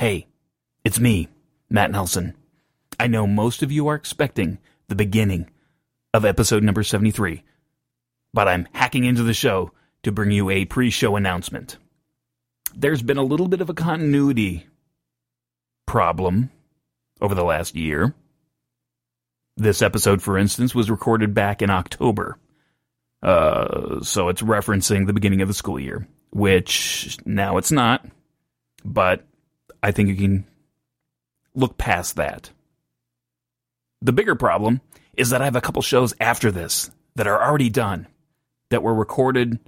Hey, it's me, Matt Nelson. I know most of you are expecting the beginning of episode number 73, but I'm hacking into the show to bring you a pre show announcement. There's been a little bit of a continuity problem over the last year. This episode, for instance, was recorded back in October. Uh, so it's referencing the beginning of the school year, which now it's not. But I think you can look past that. The bigger problem is that I have a couple shows after this that are already done that were recorded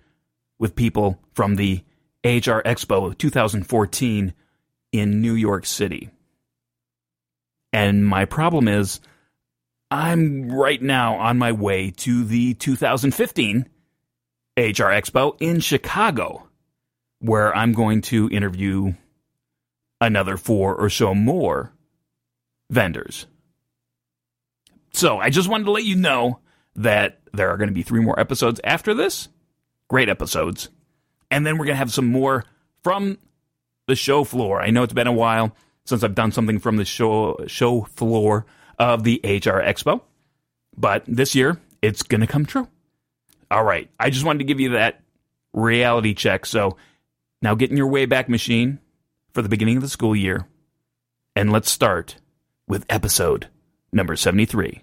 with people from the AHR Expo 2014 in New York City. And my problem is, I'm right now on my way to the 2015 AHR Expo in Chicago, where I'm going to interview another four or so more vendors. So I just wanted to let you know that there are going to be three more episodes after this. Great episodes. And then we're going to have some more from the show floor. I know it's been a while since I've done something from the show show floor of the HR Expo, but this year it's going to come true. All right. I just wanted to give you that reality check. So now get in your Wayback Machine for the beginning of the school year. And let's start with episode number 73.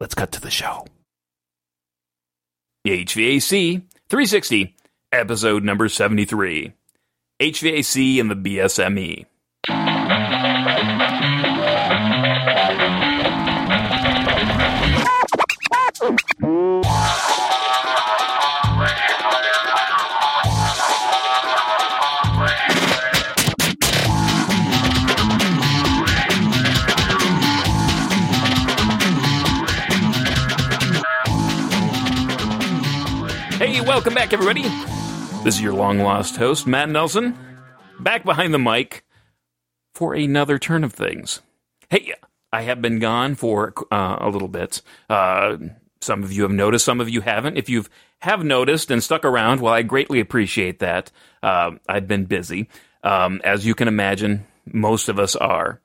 Let's cut to the show. HVAC 360, episode number 73. HVAC and the BSME. Welcome back, everybody. This is your long lost host, Matt Nelson, back behind the mic for another turn of things. Hey, I have been gone for uh, a little bit. Uh, some of you have noticed, some of you haven't. If you have noticed and stuck around, well, I greatly appreciate that. Uh, I've been busy. Um, as you can imagine, most of us are.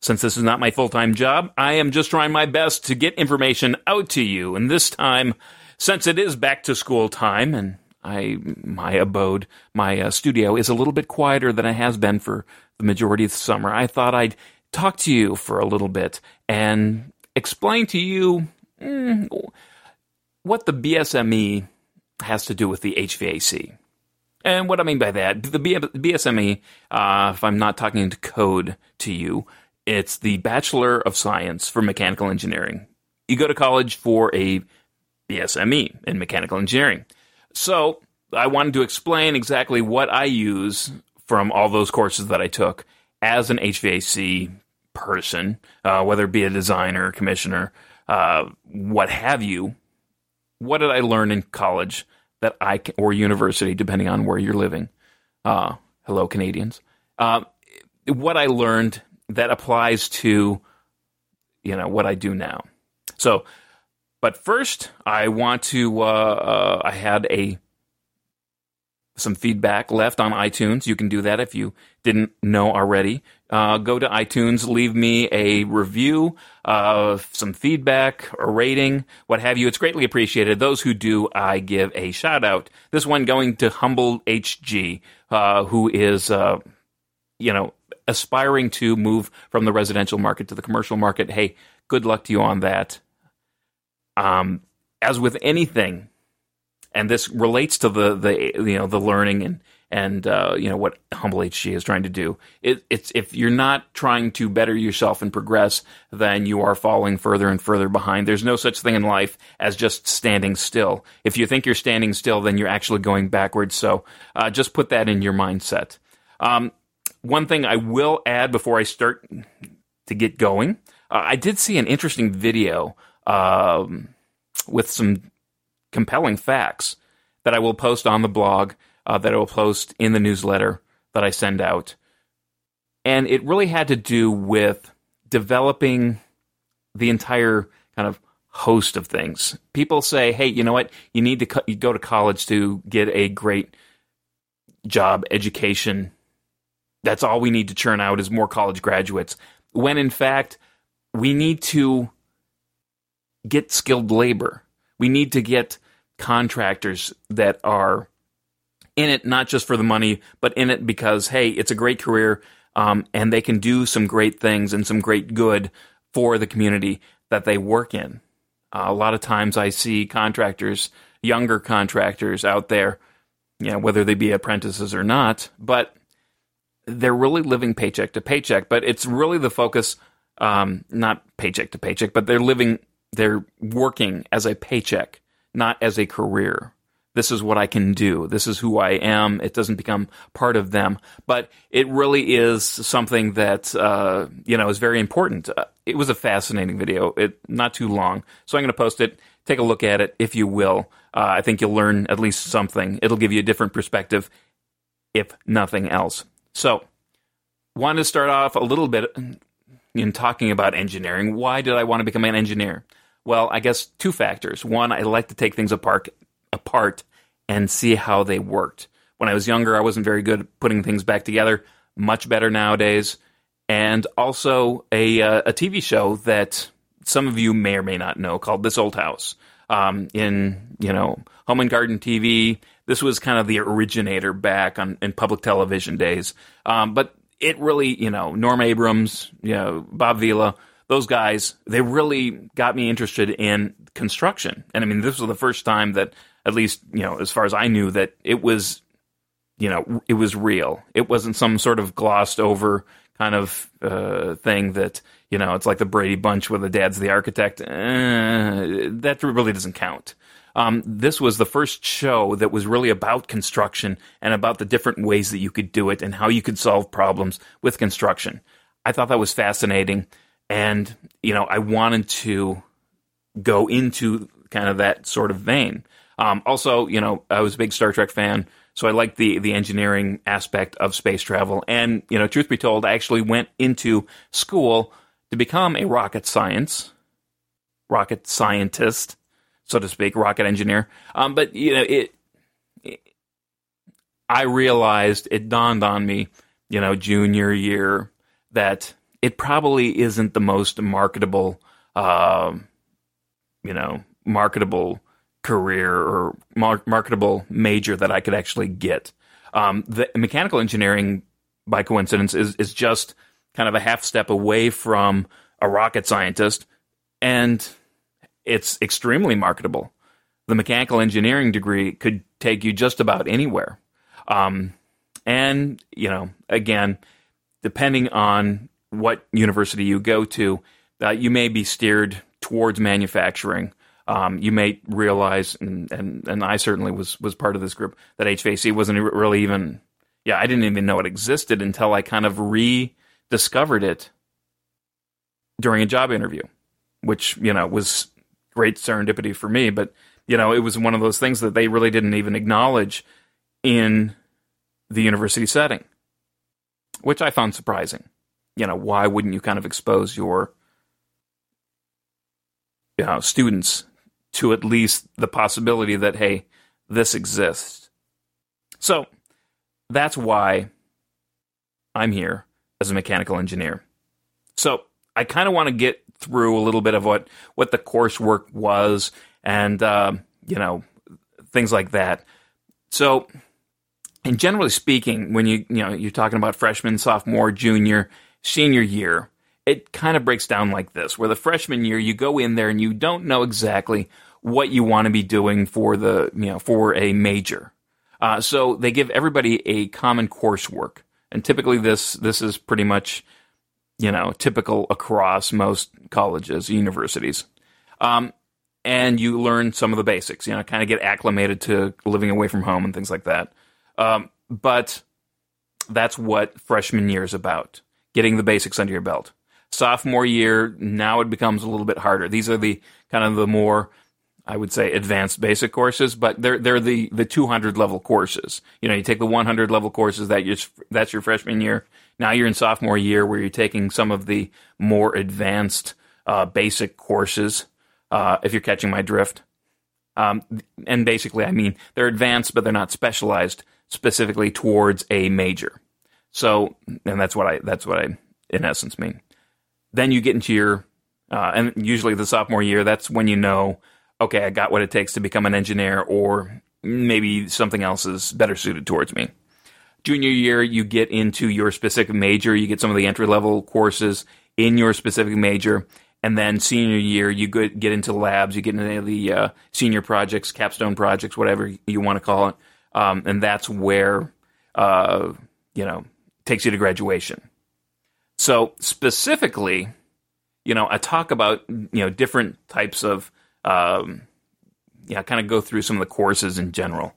Since this is not my full time job, I am just trying my best to get information out to you. And this time, since it is back to school time and I my abode, my uh, studio is a little bit quieter than it has been for the majority of the summer. I thought I'd talk to you for a little bit and explain to you mm, what the BSME has to do with the HVAC. And what I mean by that, the BSME, uh, if I'm not talking into code to you, it's the Bachelor of Science for Mechanical Engineering. You go to college for a BSME in mechanical engineering. So I wanted to explain exactly what I use from all those courses that I took as an HVAC person, uh, whether it be a designer, commissioner, uh, what have you. What did I learn in college that I can, or university, depending on where you're living? Uh, hello, Canadians. Uh, what I learned that applies to you know what I do now. So but first, I want to. Uh, uh, I had a some feedback left on iTunes. You can do that if you didn't know already. Uh, go to iTunes, leave me a review, uh, some feedback, a rating, what have you. It's greatly appreciated. Those who do, I give a shout out. This one going to Humble HG, uh, who is, uh, you know, aspiring to move from the residential market to the commercial market. Hey, good luck to you on that. Um, as with anything, and this relates to the the you know the learning and and uh, you know what humble HG is trying to do. It, it's if you're not trying to better yourself and progress, then you are falling further and further behind. There's no such thing in life as just standing still. If you think you're standing still, then you're actually going backwards. So uh, just put that in your mindset. Um, one thing I will add before I start to get going, uh, I did see an interesting video um, with some compelling facts that I will post on the blog, uh, that I will post in the newsletter that I send out. And it really had to do with developing the entire kind of host of things. People say, hey, you know what? You need to co- you go to college to get a great job, education, that's all we need to churn out is more college graduates. When in fact, we need to get skilled labor. We need to get contractors that are in it not just for the money, but in it because hey, it's a great career, um, and they can do some great things and some great good for the community that they work in. Uh, a lot of times, I see contractors, younger contractors out there, you know, whether they be apprentices or not, but they're really living paycheck to paycheck. But it's really the focus, um, not paycheck to paycheck, but they're living, they're working as a paycheck, not as a career this is what I can do. This is who I am. It doesn't become part of them, but it really is something that uh, you know is very important. Uh, it was a fascinating video. It not too long, so I'm going to post it. Take a look at it if you will. Uh, I think you'll learn at least something. It'll give you a different perspective, if nothing else. So, want to start off a little bit in talking about engineering. Why did I want to become an engineer? Well, I guess two factors. One, I like to take things apart apart and see how they worked. When I was younger, I wasn't very good at putting things back together. Much better nowadays. And also a, uh, a TV show that some of you may or may not know called This Old House. Um, in you know Home and Garden TV, this was kind of the originator back on in public television days. Um, but it really, you know, Norm Abrams, you know, Bob Vila, those guys, they really got me interested in construction. And I mean, this was the first time that at least you know as far as I knew that it was you know it was real. It wasn't some sort of glossed over kind of uh, thing that you know it's like the Brady Bunch where the dad's the architect. Uh, that really doesn't count. Um, this was the first show that was really about construction and about the different ways that you could do it and how you could solve problems with construction. I thought that was fascinating, and you know I wanted to go into kind of that sort of vein. Um, also, you know, I was a big Star Trek fan, so I liked the the engineering aspect of space travel. And you know, truth be told, I actually went into school to become a rocket science, rocket scientist, so to speak, rocket engineer. Um, but you know, it, it, I realized it dawned on me, you know, junior year that it probably isn't the most marketable, uh, you know, marketable career or mar- marketable major that I could actually get. Um, the mechanical engineering, by coincidence, is is just kind of a half step away from a rocket scientist, and it's extremely marketable. The mechanical engineering degree could take you just about anywhere. Um, and you know, again, depending on what university you go to, uh, you may be steered towards manufacturing um, you may realize, and, and, and I certainly was was part of this group, that HVAC wasn't really even, yeah, I didn't even know it existed until I kind of rediscovered it during a job interview, which you know was great serendipity for me. But you know, it was one of those things that they really didn't even acknowledge in the university setting, which I found surprising. You know, why wouldn't you kind of expose your you know, students to at least the possibility that, hey, this exists. So that's why I'm here as a mechanical engineer. So I kind of want to get through a little bit of what, what the coursework was and, uh, you know, things like that. So, and generally speaking, when you, you know, you're talking about freshman, sophomore, junior, senior year, it kind of breaks down like this where the freshman year you go in there and you don't know exactly what you want to be doing for the you know for a major. Uh, so they give everybody a common coursework and typically this this is pretty much you know typical across most colleges universities. Um, and you learn some of the basics you know kind of get acclimated to living away from home and things like that. Um, but that's what freshman year is about getting the basics under your belt Sophomore year, now it becomes a little bit harder. These are the kind of the more, I would say, advanced basic courses, but they're they're the the 200 level courses. You know, you take the 100 level courses that you that's your freshman year. Now you're in sophomore year where you're taking some of the more advanced uh, basic courses. Uh, if you're catching my drift, um, and basically, I mean they're advanced, but they're not specialized specifically towards a major. So, and that's what I that's what I in essence mean. Then you get into your uh, and usually the sophomore year, that's when you know, okay, I got what it takes to become an engineer, or maybe something else is better suited towards me. Junior year, you get into your specific major, you get some of the entry level courses in your specific major, and then senior year, you get into labs, you get into the uh, senior projects, capstone projects, whatever you want to call it, um, and that's where uh, you know takes you to graduation. So specifically, you know, I talk about you know different types of um, yeah, kind of go through some of the courses in general.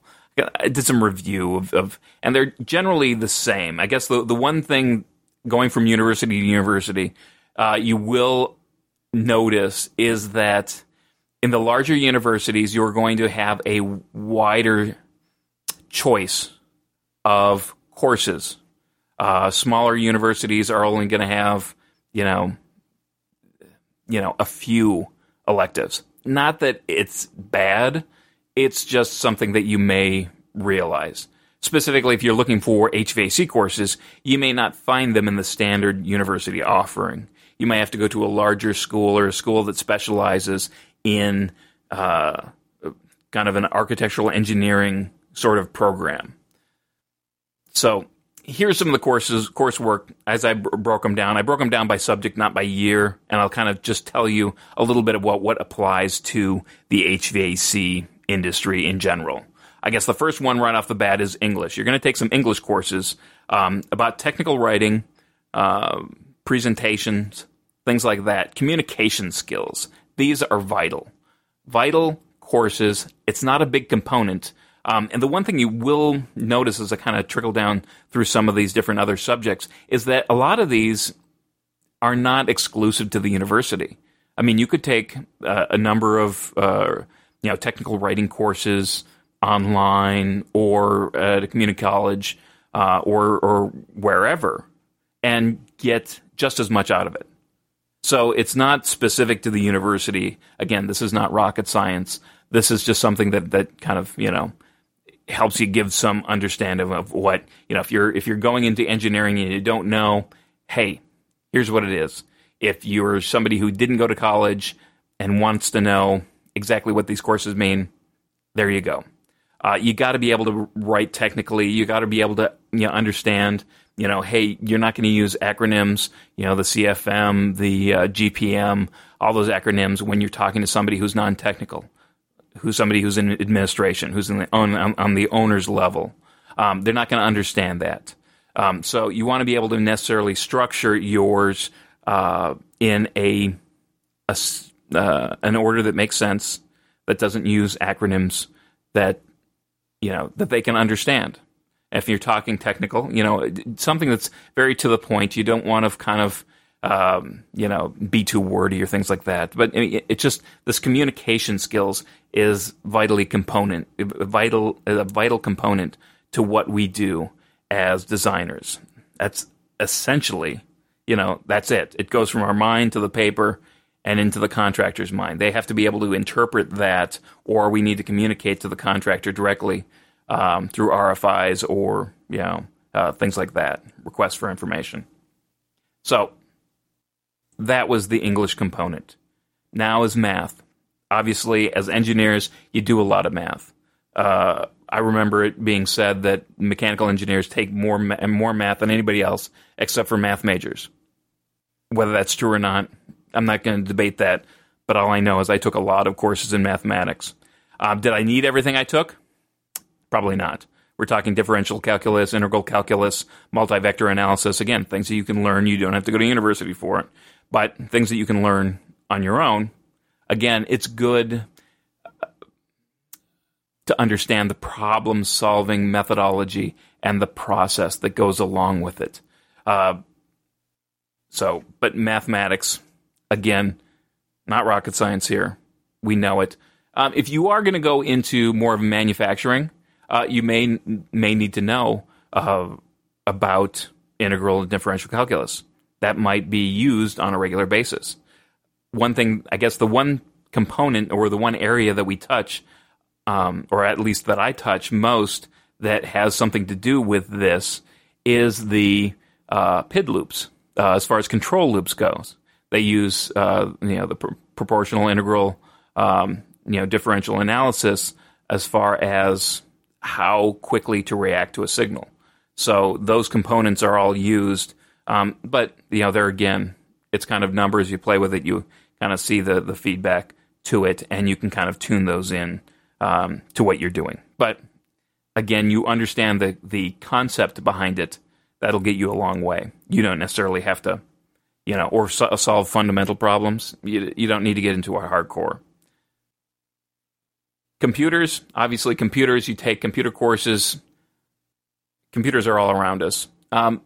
I did some review of, of, and they're generally the same. I guess the the one thing going from university to university, uh, you will notice is that in the larger universities, you're going to have a wider choice of courses. Uh, smaller universities are only going to have, you know, you know, a few electives. Not that it's bad, it's just something that you may realize. Specifically, if you're looking for HVAC courses, you may not find them in the standard university offering. You may have to go to a larger school or a school that specializes in uh, kind of an architectural engineering sort of program. So here's some of the courses coursework as I b- broke them down. I broke them down by subject, not by year, and I'll kind of just tell you a little bit of what what applies to the HVAC industry in general. I guess the first one right off the bat is English. You're going to take some English courses um, about technical writing, uh, presentations, things like that, communication skills. These are vital, vital courses. It's not a big component um, and the one thing you will notice as I kind of trickle down through some of these different other subjects is that a lot of these are not exclusive to the university. I mean, you could take uh, a number of uh, you know technical writing courses online or at a community college uh, or or wherever and get just as much out of it. So it's not specific to the university. Again, this is not rocket science. This is just something that that kind of you know helps you give some understanding of what you know if you're if you're going into engineering and you don't know hey here's what it is. If you're somebody who didn't go to college and wants to know exactly what these courses mean there you go. Uh, you got to be able to write technically. You got to be able to you know, understand you know hey you're not going to use acronyms you know the cfm the uh, gpm all those acronyms when you're talking to somebody who's non-technical who's somebody who's in administration, who's in the on, on the owner's level. Um, they're not going to understand that. Um, so you want to be able to necessarily structure yours uh, in a, a uh, an order that makes sense, that doesn't use acronyms, that you know that they can understand. If you're talking technical, you know something that's very to the point. You don't want to kind of um, you know, be too wordy or things like that. But it's it just this communication skills is vitally component, vital, a vital component to what we do as designers. That's essentially, you know, that's it. It goes from our mind to the paper and into the contractor's mind. They have to be able to interpret that, or we need to communicate to the contractor directly um, through RFIs or you know uh, things like that, requests for information. So that was the English component. Now is math. Obviously, as engineers, you do a lot of math. Uh, I remember it being said that mechanical engineers take more ma- more math than anybody else, except for math majors. Whether that's true or not, I'm not going to debate that. But all I know is I took a lot of courses in mathematics. Uh, did I need everything I took? Probably not. We're talking differential calculus, integral calculus, multi-vector analysis. Again, things that you can learn. You don't have to go to university for it but things that you can learn on your own. Again, it's good to understand the problem solving methodology and the process that goes along with it. Uh, so, but mathematics, again, not rocket science here. We know it. Um, if you are going to go into more of manufacturing, uh, you may may need to know uh, about integral and differential calculus that might be used on a regular basis. One thing, I guess, the one component or the one area that we touch, um, or at least that I touch most, that has something to do with this is the uh, PID loops uh, as far as control loops goes. They use uh, you know the pr- proportional integral um, you know differential analysis as far as how quickly to react to a signal. So those components are all used, um, but you know they're again it's kind of numbers you play with it. You kind of see the the feedback to it, and you can kind of tune those in um, to what you're doing. But again, you understand the the concept behind it. That'll get you a long way. You don't necessarily have to, you know, or so- solve fundamental problems. You, you don't need to get into a hardcore. Computers, obviously, computers. You take computer courses. Computers are all around us. Um,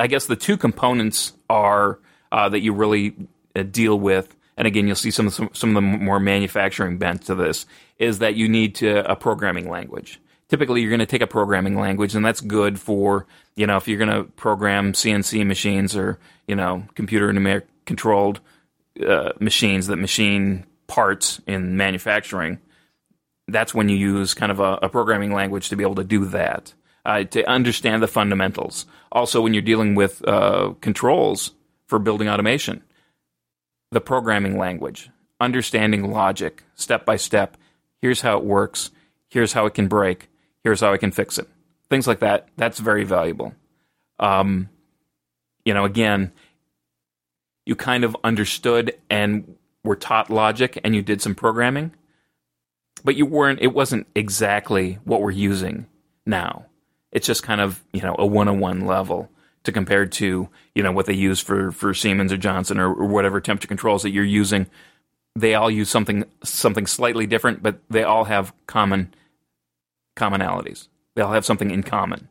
I guess the two components are uh, that you really uh, deal with and again, you'll see some of some, some of the more manufacturing bent to this is that you need to a programming language. Typically, you're going to take a programming language, and that's good for you know if you're going to program CNC machines or you know computer numeric controlled uh, machines that machine parts in manufacturing. That's when you use kind of a, a programming language to be able to do that. Uh, to understand the fundamentals. Also, when you're dealing with uh, controls for building automation, the programming language, understanding logic step by step. Here's how it works. Here's how it can break. Here's how I can fix it. Things like that. That's very valuable. Um, you know, again, you kind of understood and were taught logic and you did some programming, but you weren't, it wasn't exactly what we're using now. It's just kind of, you know, a one on one level to compare to you know what they use for for Siemens or Johnson or, or, whatever temperature controls that you're using. They all use something something slightly different, but they all have common commonalities. They all have something in common.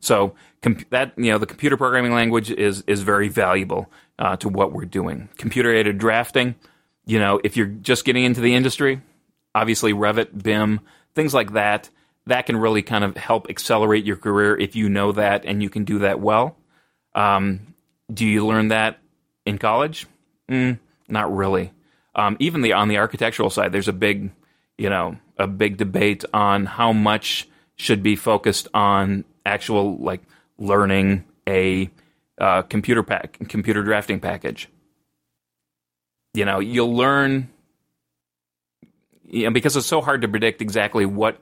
So comp- that you know the computer programming language is is very valuable uh, to what we're doing. Computer aided drafting. You know, if you're just getting into the industry, obviously Revit, BIM, things like that that can really kind of help accelerate your career if you know that and you can do that well. Um, do you learn that in college? Mm, not really. Um, even the on the architectural side, there's a big, you know, a big debate on how much should be focused on actual like learning a uh, computer pack, computer drafting package. You know, you'll learn, you know, because it's so hard to predict exactly what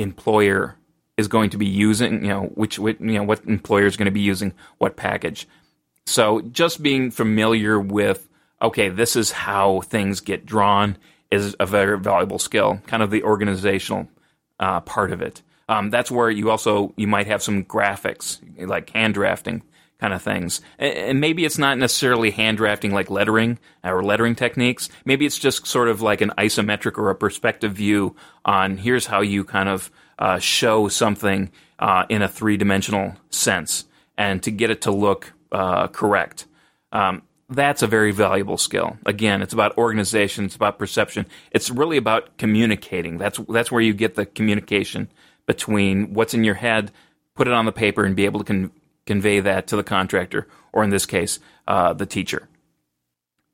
employer is going to be using, you know, which, you know, what employer is going to be using what package. So just being familiar with, okay, this is how things get drawn is a very valuable skill, kind of the organizational uh, part of it. Um, that's where you also, you might have some graphics, like hand drafting kind of things. And maybe it's not necessarily hand drafting like lettering or lettering techniques. Maybe it's just sort of like an isometric or a perspective view on here's how you kind of uh, show something uh, in a three dimensional sense and to get it to look uh, correct. Um, that's a very valuable skill. Again, it's about organization, it's about perception, it's really about communicating. That's that's where you get the communication between what's in your head, put it on the paper, and be able to con- convey that to the contractor, or in this case, uh, the teacher.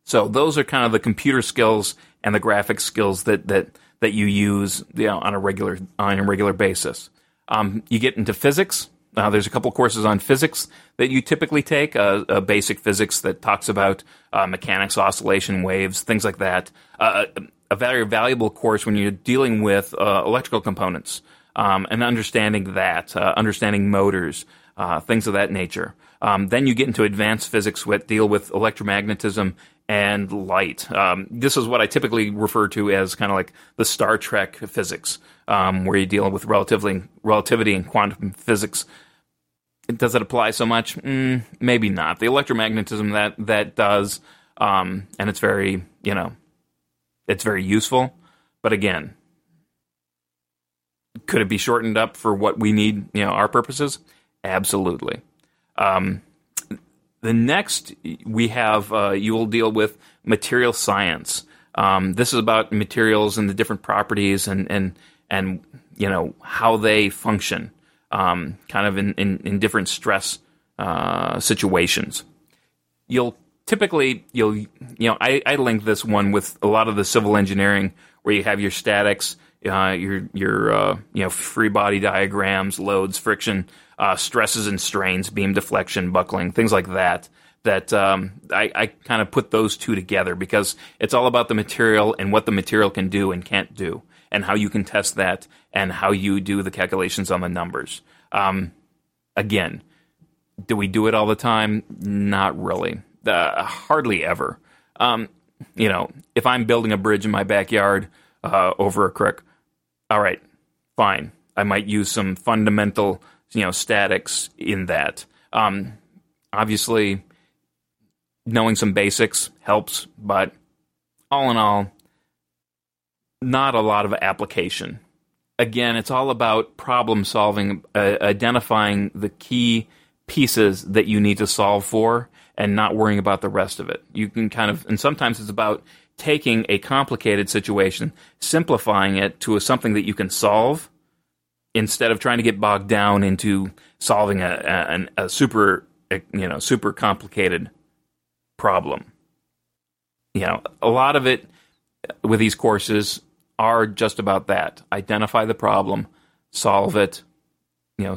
So those are kind of the computer skills and the graphic skills that that that you use you know, on a regular on a regular basis. Um, you get into physics. Uh, there's a couple courses on physics that you typically take. Uh, a basic physics that talks about uh, mechanics, oscillation, waves, things like that. Uh, a very valuable course when you're dealing with uh, electrical components um, and understanding that, uh, understanding motors, uh, things of that nature. Um, then you get into advanced physics that deal with electromagnetism and light. Um, this is what I typically refer to as kind of like the Star Trek physics, um, where you deal with relatively, relativity and quantum physics. Does it apply so much? Mm, maybe not. The electromagnetism that that does, um, and it's very you know, it's very useful. But again, could it be shortened up for what we need? You know, our purposes. Absolutely. Um, the next we have uh, you will deal with material science. Um, this is about materials and the different properties and and and you know how they function, um, kind of in, in, in different stress uh, situations. You'll typically you'll you know I, I link this one with a lot of the civil engineering where you have your statics, uh, your your uh, you know free body diagrams, loads, friction, uh, stresses and strains, beam deflection, buckling, things like that. That um, I, I kind of put those two together because it's all about the material and what the material can do and can't do, and how you can test that and how you do the calculations on the numbers. Um, again, do we do it all the time? Not really. Uh, hardly ever. Um, you know, if I'm building a bridge in my backyard uh, over a creek, all right, fine. I might use some fundamental, you know, statics in that. Um, obviously, knowing some basics helps, but all in all, not a lot of application. Again, it's all about problem solving, uh, identifying the key pieces that you need to solve for, and not worrying about the rest of it. You can kind of, and sometimes it's about taking a complicated situation, simplifying it to something that you can solve instead of trying to get bogged down into solving a, a, a super, you know, super complicated problem. You know, a lot of it with these courses are just about that. Identify the problem, solve it, you know,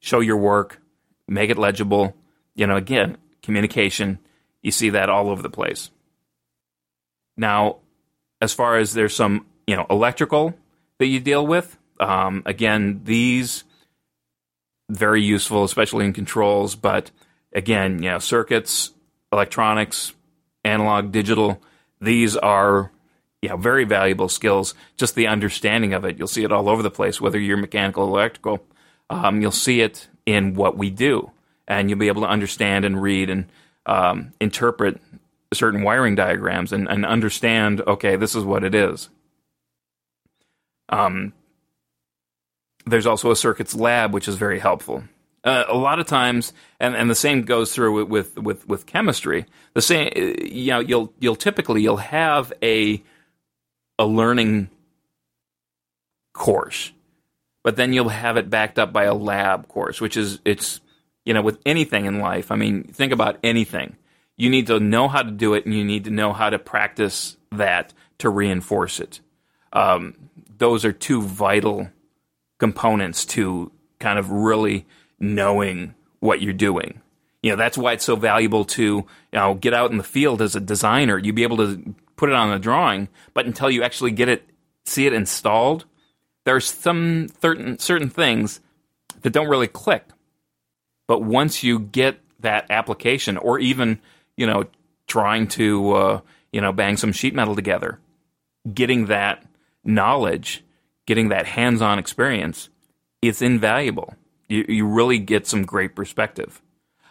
show your work, make it legible. You know, again, communication. You see that all over the place. Now, as far as there's some, you know, electrical that you deal with, um, again, these very useful, especially in controls. But again, you know, circuits, electronics, analog, digital, these are know, very valuable skills. Just the understanding of it, you'll see it all over the place. Whether you're mechanical, electrical, um, you'll see it in what we do, and you'll be able to understand and read and um, interpret certain wiring diagrams and, and understand. Okay, this is what it is. Um, there's also a circuits lab, which is very helpful. Uh, a lot of times, and, and the same goes through with, with, with chemistry. The same, you know, you'll you'll typically you'll have a a learning course, but then you'll have it backed up by a lab course, which is it's you know with anything in life. I mean, think about anything. You need to know how to do it, and you need to know how to practice that to reinforce it. Um, those are two vital components to kind of really knowing what you're doing. You know, that's why it's so valuable to, you know, get out in the field as a designer. You'd be able to put it on a drawing, but until you actually get it, see it installed, there's some certain, certain things that don't really click. But once you get that application, or even, you know, trying to, uh, you know, bang some sheet metal together, getting that knowledge, getting that hands on experience, it's invaluable you, you really get some great perspective.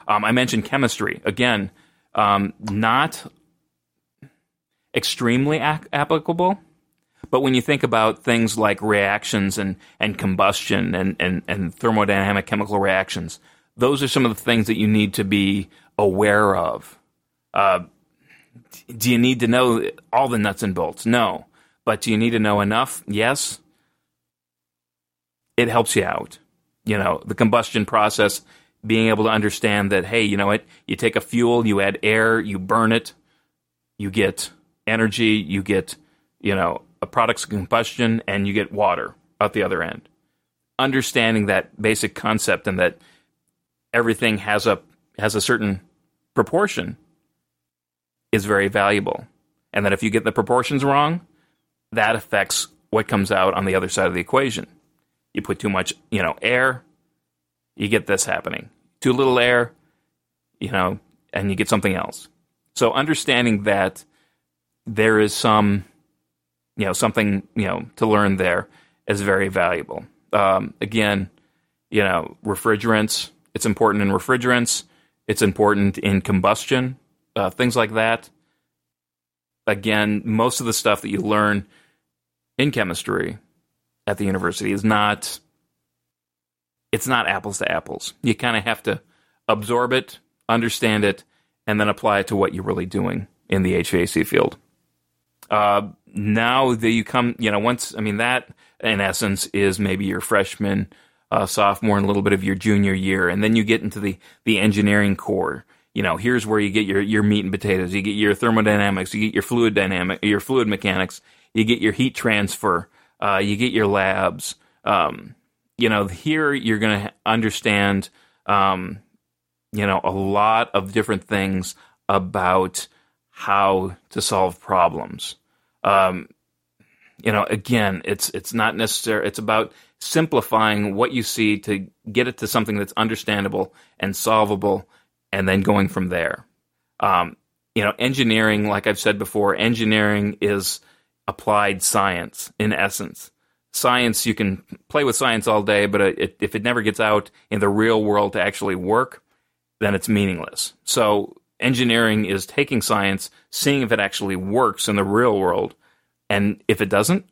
Um, I mentioned chemistry again, um, not extremely ac- applicable, but when you think about things like reactions and, and combustion and, and, and thermodynamic chemical reactions, those are some of the things that you need to be aware of. Uh, do you need to know all the nuts and bolts? No. But do you need to know enough? Yes. It helps you out you know, the combustion process, being able to understand that, hey, you know what, you take a fuel, you add air, you burn it, you get energy, you get, you know, a product's combustion, and you get water out the other end. Understanding that basic concept and that everything has a has a certain proportion is very valuable. And that if you get the proportions wrong, that affects what comes out on the other side of the equation. You put too much, you know, air, you get this happening. Too little air, you know, and you get something else. So understanding that there is some, you know, something, you know, to learn there is very valuable. Um, again, you know, refrigerants, it's important in refrigerants, it's important in combustion, uh, things like that. Again, most of the stuff that you learn in chemistry at the university is not it's not apples to apples. You kind of have to absorb it, understand it, and then apply it to what you're really doing in the HVAC field. Uh, now that you come, you know, once I mean that in essence is maybe your freshman, uh, sophomore, and a little bit of your junior year, and then you get into the the engineering core. You know, here's where you get your your meat and potatoes. You get your thermodynamics, you get your fluid dynamic, your fluid mechanics, you get your heat transfer, Uh, you get your labs. Um, you know, here you're going to understand, um, you know, a lot of different things about how to solve problems. Um, you know, again, it's it's not necessary. It's about simplifying what you see to get it to something that's understandable and solvable, and then going from there. Um, you know, engineering, like I've said before, engineering is applied science in essence. Science, you can play with science all day, but it, if it never gets out in the real world to actually work, then it's meaningless. So, engineering is taking science, seeing if it actually works in the real world, and if it doesn't,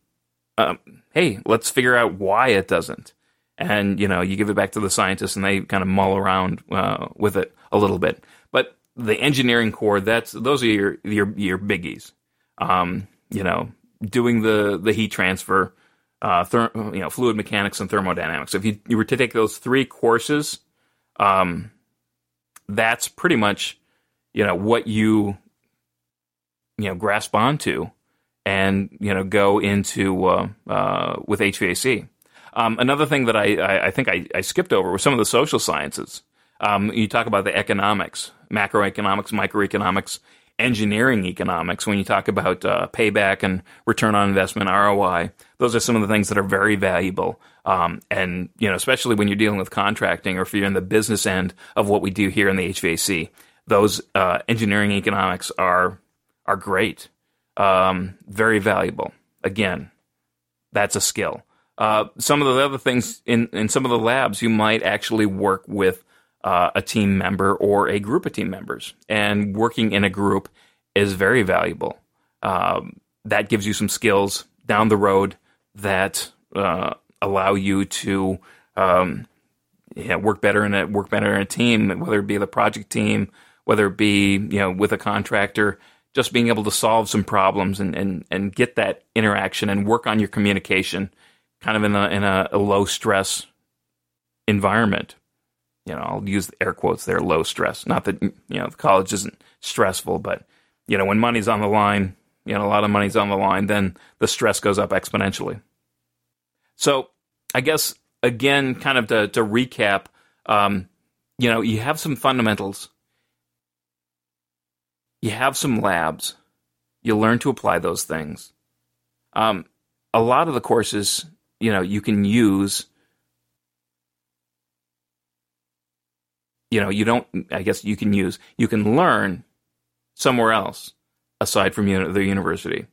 um, hey, let's figure out why it doesn't. And you know, you give it back to the scientists, and they kind of mull around uh, with it a little bit. But the engineering core, that's those are your your, your biggies. Um, you know, doing the the heat transfer, uh, ther- you know, fluid mechanics and thermodynamics. If you, you were to take those three courses, um, that's pretty much you know what you you know grasp onto and you know go into uh, uh, with HVAC. Um, another thing that I, I, I think I, I, skipped over was some of the social sciences. Um, you talk about the economics, macroeconomics, microeconomics, engineering economics. When you talk about uh, payback and return on investment (ROI), those are some of the things that are very valuable. Um, and you know, especially when you're dealing with contracting or if you're in the business end of what we do here in the HVAC, those uh, engineering economics are are great um, very valuable. Again, that's a skill. Uh, some of the other things in, in some of the labs, you might actually work with uh, a team member or a group of team members. And working in a group is very valuable. Um, that gives you some skills down the road that uh, allow you to um, yeah, work better in a work better in a team, whether it be the project team, whether it be you know with a contractor just being able to solve some problems and, and, and get that interaction and work on your communication kind of in a, in a, a low stress environment. You know, I'll use air quotes there, low stress. Not that, you know, college isn't stressful, but, you know, when money's on the line, you know, a lot of money's on the line, then the stress goes up exponentially. So I guess, again, kind of to, to recap, um, you know, you have some fundamentals you have some labs. You learn to apply those things. Um, a lot of the courses, you know, you can use. You know, you don't. I guess you can use. You can learn somewhere else aside from the university.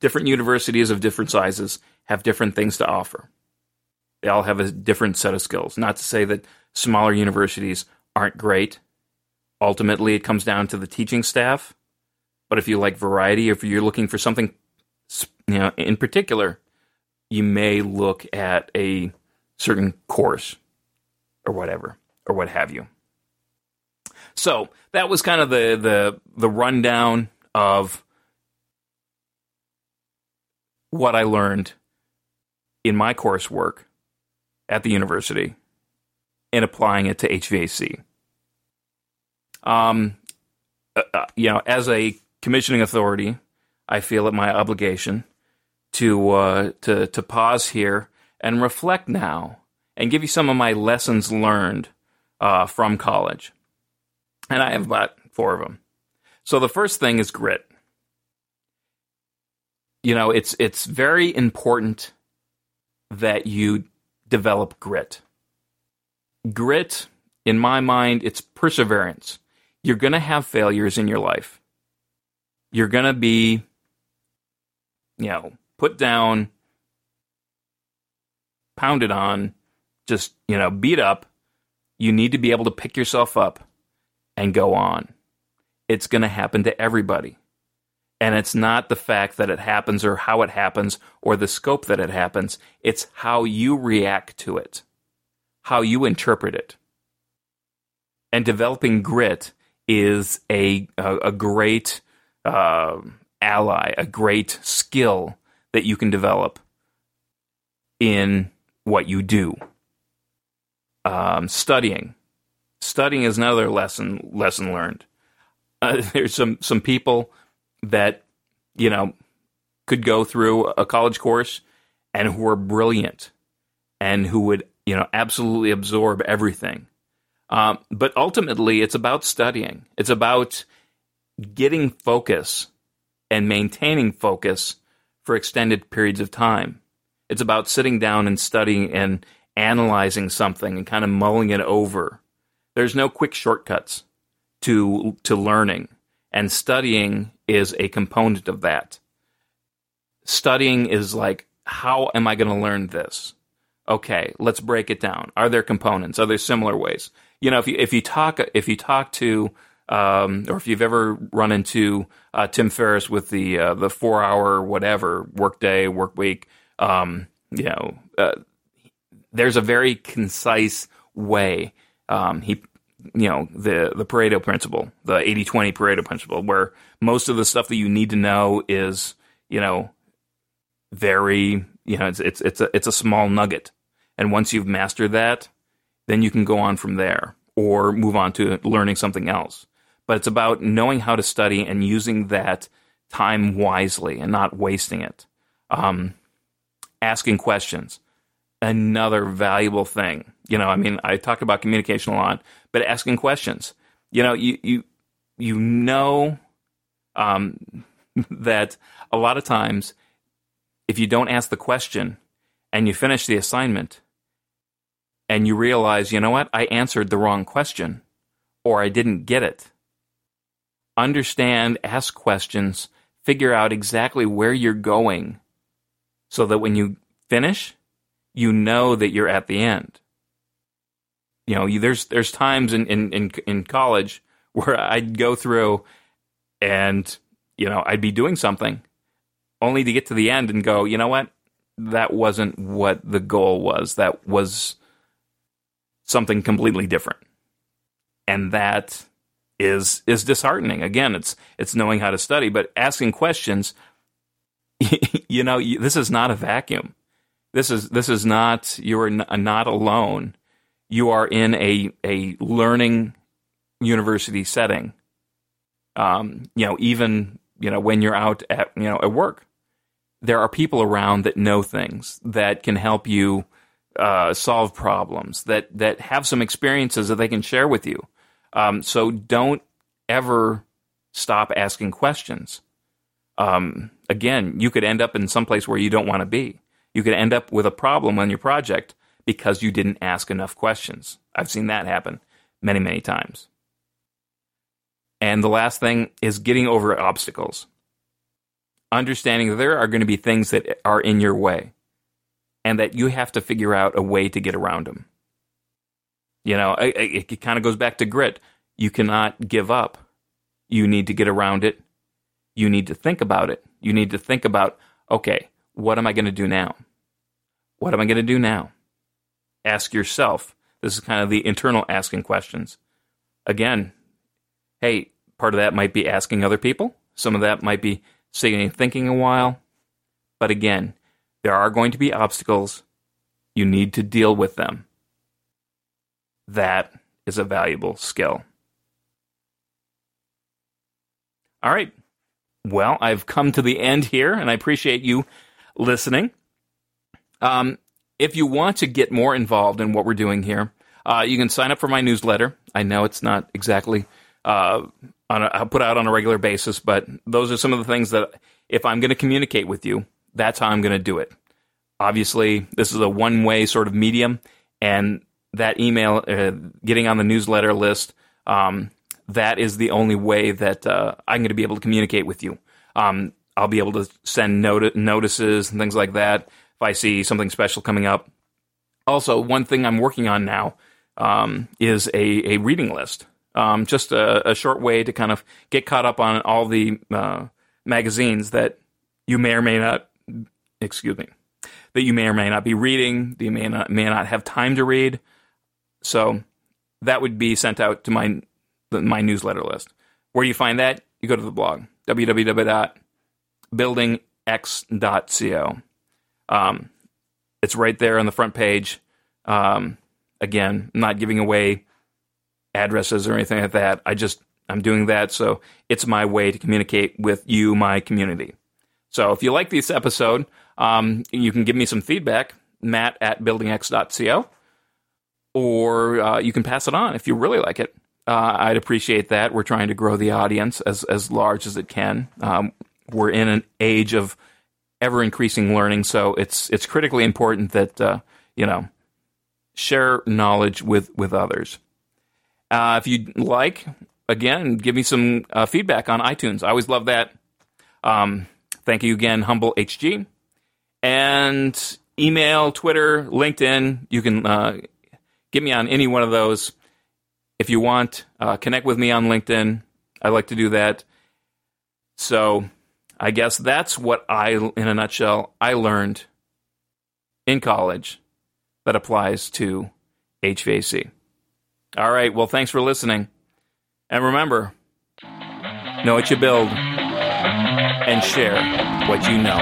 Different universities of different sizes have different things to offer. They all have a different set of skills. Not to say that smaller universities aren't great ultimately it comes down to the teaching staff. But if you like variety, if you're looking for something, you know, in particular, you may look at a certain course or whatever or what have you. So that was kind of the the the rundown of what I learned in my coursework at the university and applying it to HVAC um, uh, uh, you know, as a commissioning authority, I feel it my obligation to uh, to to pause here and reflect now and give you some of my lessons learned uh, from college. And I have about four of them. So the first thing is grit. You know, it's it's very important that you develop grit. Grit, in my mind, it's perseverance you're going to have failures in your life. You're going to be, you know, put down, pounded on, just, you know, beat up. You need to be able to pick yourself up and go on. It's going to happen to everybody. And it's not the fact that it happens or how it happens or the scope that it happens. It's how you react to it, how you interpret it. And developing grit is a a, a great uh, ally, a great skill that you can develop in what you do. Um, studying, studying is another lesson lesson learned. Uh, there's some some people that you know could go through a college course and who are brilliant and who would, you know, absolutely absorb everything. Um, but ultimately, it's about studying. It's about getting focus and maintaining focus for extended periods of time. It's about sitting down and studying and analyzing something and kind of mulling it over. There's no quick shortcuts to to learning, and studying is a component of that. Studying is like, how am I going to learn this? Okay, let's break it down. Are there components? Are there similar ways? You know, if you if you talk if you talk to um, or if you've ever run into uh, Tim Ferriss with the uh, the four hour whatever work day work week, um, you know, uh, there's a very concise way. Um, he, you know, the the Pareto principle, the 80-20 Pareto principle, where most of the stuff that you need to know is, you know, very, you know, it's it's it's a it's a small nugget, and once you've mastered that, then you can go on from there or move on to learning something else. But it's about knowing how to study and using that time wisely and not wasting it. Um, asking questions another valuable thing. You know, I mean, I talk about communication a lot, but asking questions. You know, you you you know um, that a lot of times, if you don't ask the question and you finish the assignment, and you realize, you know what, I answered the wrong question, or I didn't get it. Understand, ask questions, figure out exactly where you're going, so that when you finish, you know that you're at the end. You know, you, there's there's times in, in, in, in college where I'd go through and, you know, I'd be doing something only to get to the end and go, you know what? That wasn't what the goal was. That was something completely different. And that is is disheartening. Again, it's it's knowing how to study, but asking questions you know, this is not a vacuum. This is this is not you're not alone. You are in a a learning university setting. Um, you know, even you know when you're out at you know at work, there are people around that know things that can help you uh, solve problems that that have some experiences that they can share with you. Um, so don't ever stop asking questions. Um, again, you could end up in some place where you don't want to be you could end up with a problem on your project because you didn't ask enough questions. I've seen that happen many, many times. And the last thing is getting over obstacles. Understanding that there are going to be things that are in your way and that you have to figure out a way to get around them. You know, it, it kind of goes back to grit. You cannot give up. You need to get around it. You need to think about it. You need to think about, okay, what am I going to do now? What am I going to do now? Ask yourself. This is kind of the internal asking questions. Again, hey, part of that might be asking other people. Some of that might be sitting and thinking a while. But again, there are going to be obstacles. You need to deal with them. That is a valuable skill. All right. Well, I've come to the end here, and I appreciate you listening. Um, if you want to get more involved in what we're doing here, uh, you can sign up for my newsletter. I know it's not exactly uh, on a, I'll put out on a regular basis, but those are some of the things that if I'm going to communicate with you, that's how I'm going to do it. Obviously, this is a one way sort of medium, and that email, uh, getting on the newsletter list, um, that is the only way that uh, I'm going to be able to communicate with you. Um, I'll be able to send not- notices and things like that if I see something special coming up. Also, one thing I'm working on now um, is a, a reading list. Um, just a, a, short way to kind of get caught up on all the uh, magazines that you may or may not, excuse me, that you may or may not be reading, that you may not, may not have time to read. So that would be sent out to my my newsletter list. Where do you find that? You go to the blog www buildingx.co. Um, it's right there on the front page. Um, again, I'm not giving away addresses or anything like that. I just I'm doing that so it's my way to communicate with you, my community. So if you like this episode, um, you can give me some feedback, matt at buildingx.co, or uh, you can pass it on if you really like it. Uh, I'd appreciate that. We're trying to grow the audience as, as large as it can. Um, we're in an age of ever increasing learning, so it's it's critically important that uh, you know share knowledge with with others. Uh, if you'd like, again, give me some uh, feedback on iTunes. I always love that. Um, thank you again, Humble HG. And email, Twitter, LinkedIn. You can uh, get me on any one of those. If you want, uh, connect with me on LinkedIn. I like to do that. So I guess that's what I, in a nutshell, I learned in college that applies to HVAC. All right. Well, thanks for listening. And remember, know what you build and share what you know.